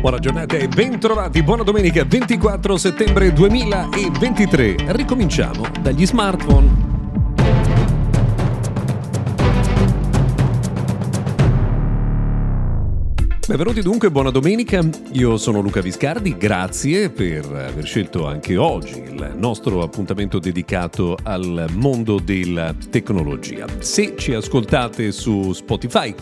Buona giornata e bentrovati, buona domenica 24 settembre 2023. Ricominciamo dagli smartphone. Benvenuti dunque, buona domenica. Io sono Luca Viscardi, grazie per aver scelto anche oggi il nostro appuntamento dedicato al mondo della tecnologia. Se ci ascoltate su Spotify,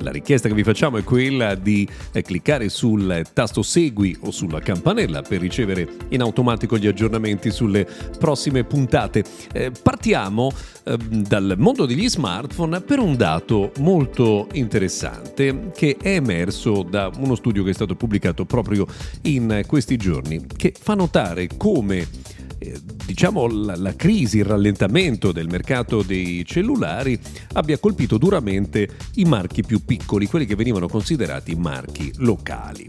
la richiesta che vi facciamo è quella di eh, cliccare sul tasto segui o sulla campanella per ricevere in automatico gli aggiornamenti sulle prossime puntate. Eh, partiamo eh, dal mondo degli smartphone per un dato molto interessante che è emerso da uno studio che è stato pubblicato proprio in questi giorni che fa notare come eh, diciamo la, la, crisi, il rallentamento del mercato dei cellulari abbia colpito duramente i marchi più piccoli, quelli che venivano considerati marchi locali.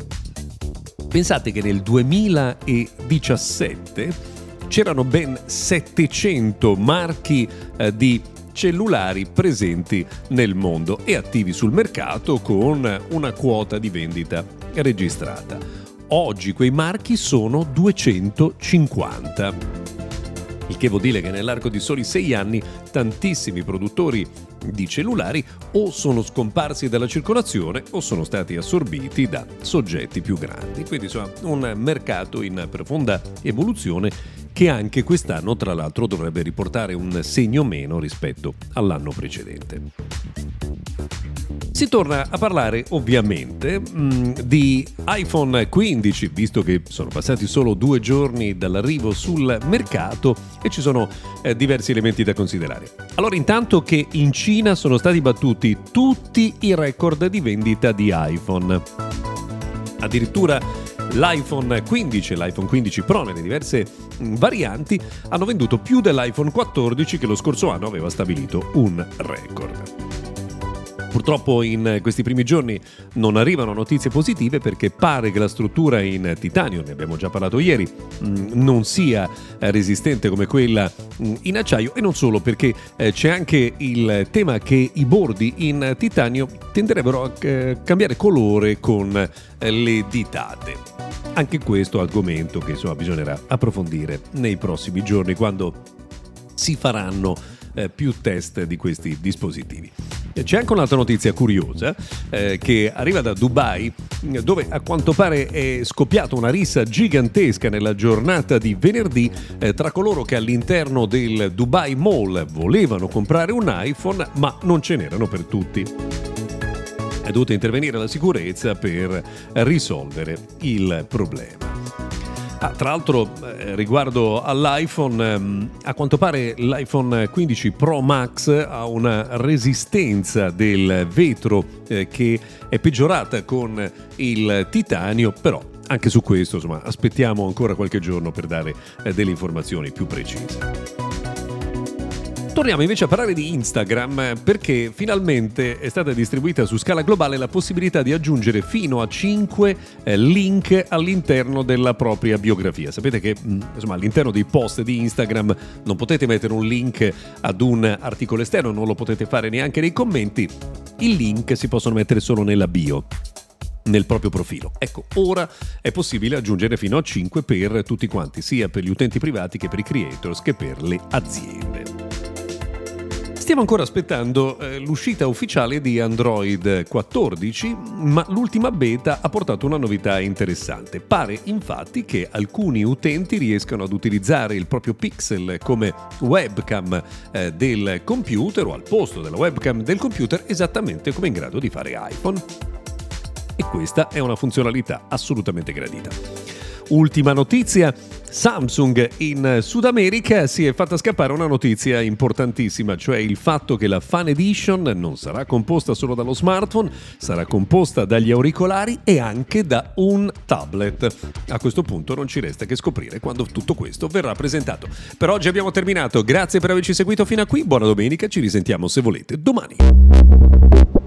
Pensate che nel 2017 c'erano ben 700 marchi eh, di cellulari presenti nel mondo e attivi sul mercato con una quota di vendita registrata. Oggi quei marchi sono 250. Il che vuol dire che nell'arco di soli sei anni tantissimi produttori di cellulari o sono scomparsi dalla circolazione o sono stati assorbiti da soggetti più grandi. Quindi insomma un mercato in profonda evoluzione che anche quest'anno tra l'altro dovrebbe riportare un segno meno rispetto all'anno precedente. Si torna a parlare ovviamente mm, di iPhone 15, visto che sono passati solo due giorni dall'arrivo sul mercato e ci sono eh, diversi elementi da considerare. Allora, intanto che in Cina sono stati battuti tutti i record di vendita di iPhone. Addirittura l'iPhone 15 e l'iPhone 15 Pro nelle diverse mm, varianti hanno venduto più dell'iPhone 14 che lo scorso anno aveva stabilito un record. Purtroppo in questi primi giorni non arrivano notizie positive perché pare che la struttura in titanio, ne abbiamo già parlato ieri, mm, non sia resistente come quella mm, in acciaio e non solo perché eh, c'è anche il tema che i bordi in titanio tenderebbero a eh, cambiare colore con eh, le ditate. Anche questo argomento che insomma bisognerà approfondire nei prossimi giorni quando si faranno più test di questi dispositivi. C'è anche un'altra notizia curiosa eh, che arriva da Dubai, dove a quanto pare è scoppiata una rissa gigantesca nella giornata di venerdì eh, tra coloro che all'interno del Dubai Mall volevano comprare un iPhone, ma non ce n'erano per tutti è dovuta intervenire la sicurezza per risolvere il problema. Ah, tra l'altro, eh, riguardo all'iPhone, ehm, a quanto pare l'iPhone 15 Pro Max ha una resistenza del vetro eh, che è peggiorata con il titanio, però anche su questo insomma, aspettiamo ancora qualche giorno per dare eh, delle informazioni più precise. Torniamo invece a parlare di Instagram perché finalmente è stata distribuita su scala globale la possibilità di aggiungere fino a 5 eh, link all'interno della propria biografia. Sapete che mm, insomma, all'interno dei post di Instagram non potete mettere un link ad un articolo esterno, non lo potete fare neanche nei commenti. I link si possono mettere solo nella bio nel proprio profilo. Ecco, ora è possibile aggiungere fino a 5 per tutti quanti, sia per gli utenti privati che per i creators che per le aziende. Stiamo ancora aspettando eh, l'uscita ufficiale di Android 14, ma l'ultima beta ha portato una novità interessante. Pare infatti che alcuni utenti riescano ad utilizzare il proprio pixel come webcam eh, del computer o al posto della webcam del computer esattamente come in grado di fare iPhone. E questa è una funzionalità assolutamente gradita. Ultima notizia, Samsung in Sud America si è fatta scappare una notizia importantissima, cioè il fatto che la Fan Edition non sarà composta solo dallo smartphone, sarà composta dagli auricolari e anche da un tablet. A questo punto non ci resta che scoprire quando tutto questo verrà presentato. Per oggi abbiamo terminato, grazie per averci seguito fino a qui, buona domenica, ci risentiamo se volete domani.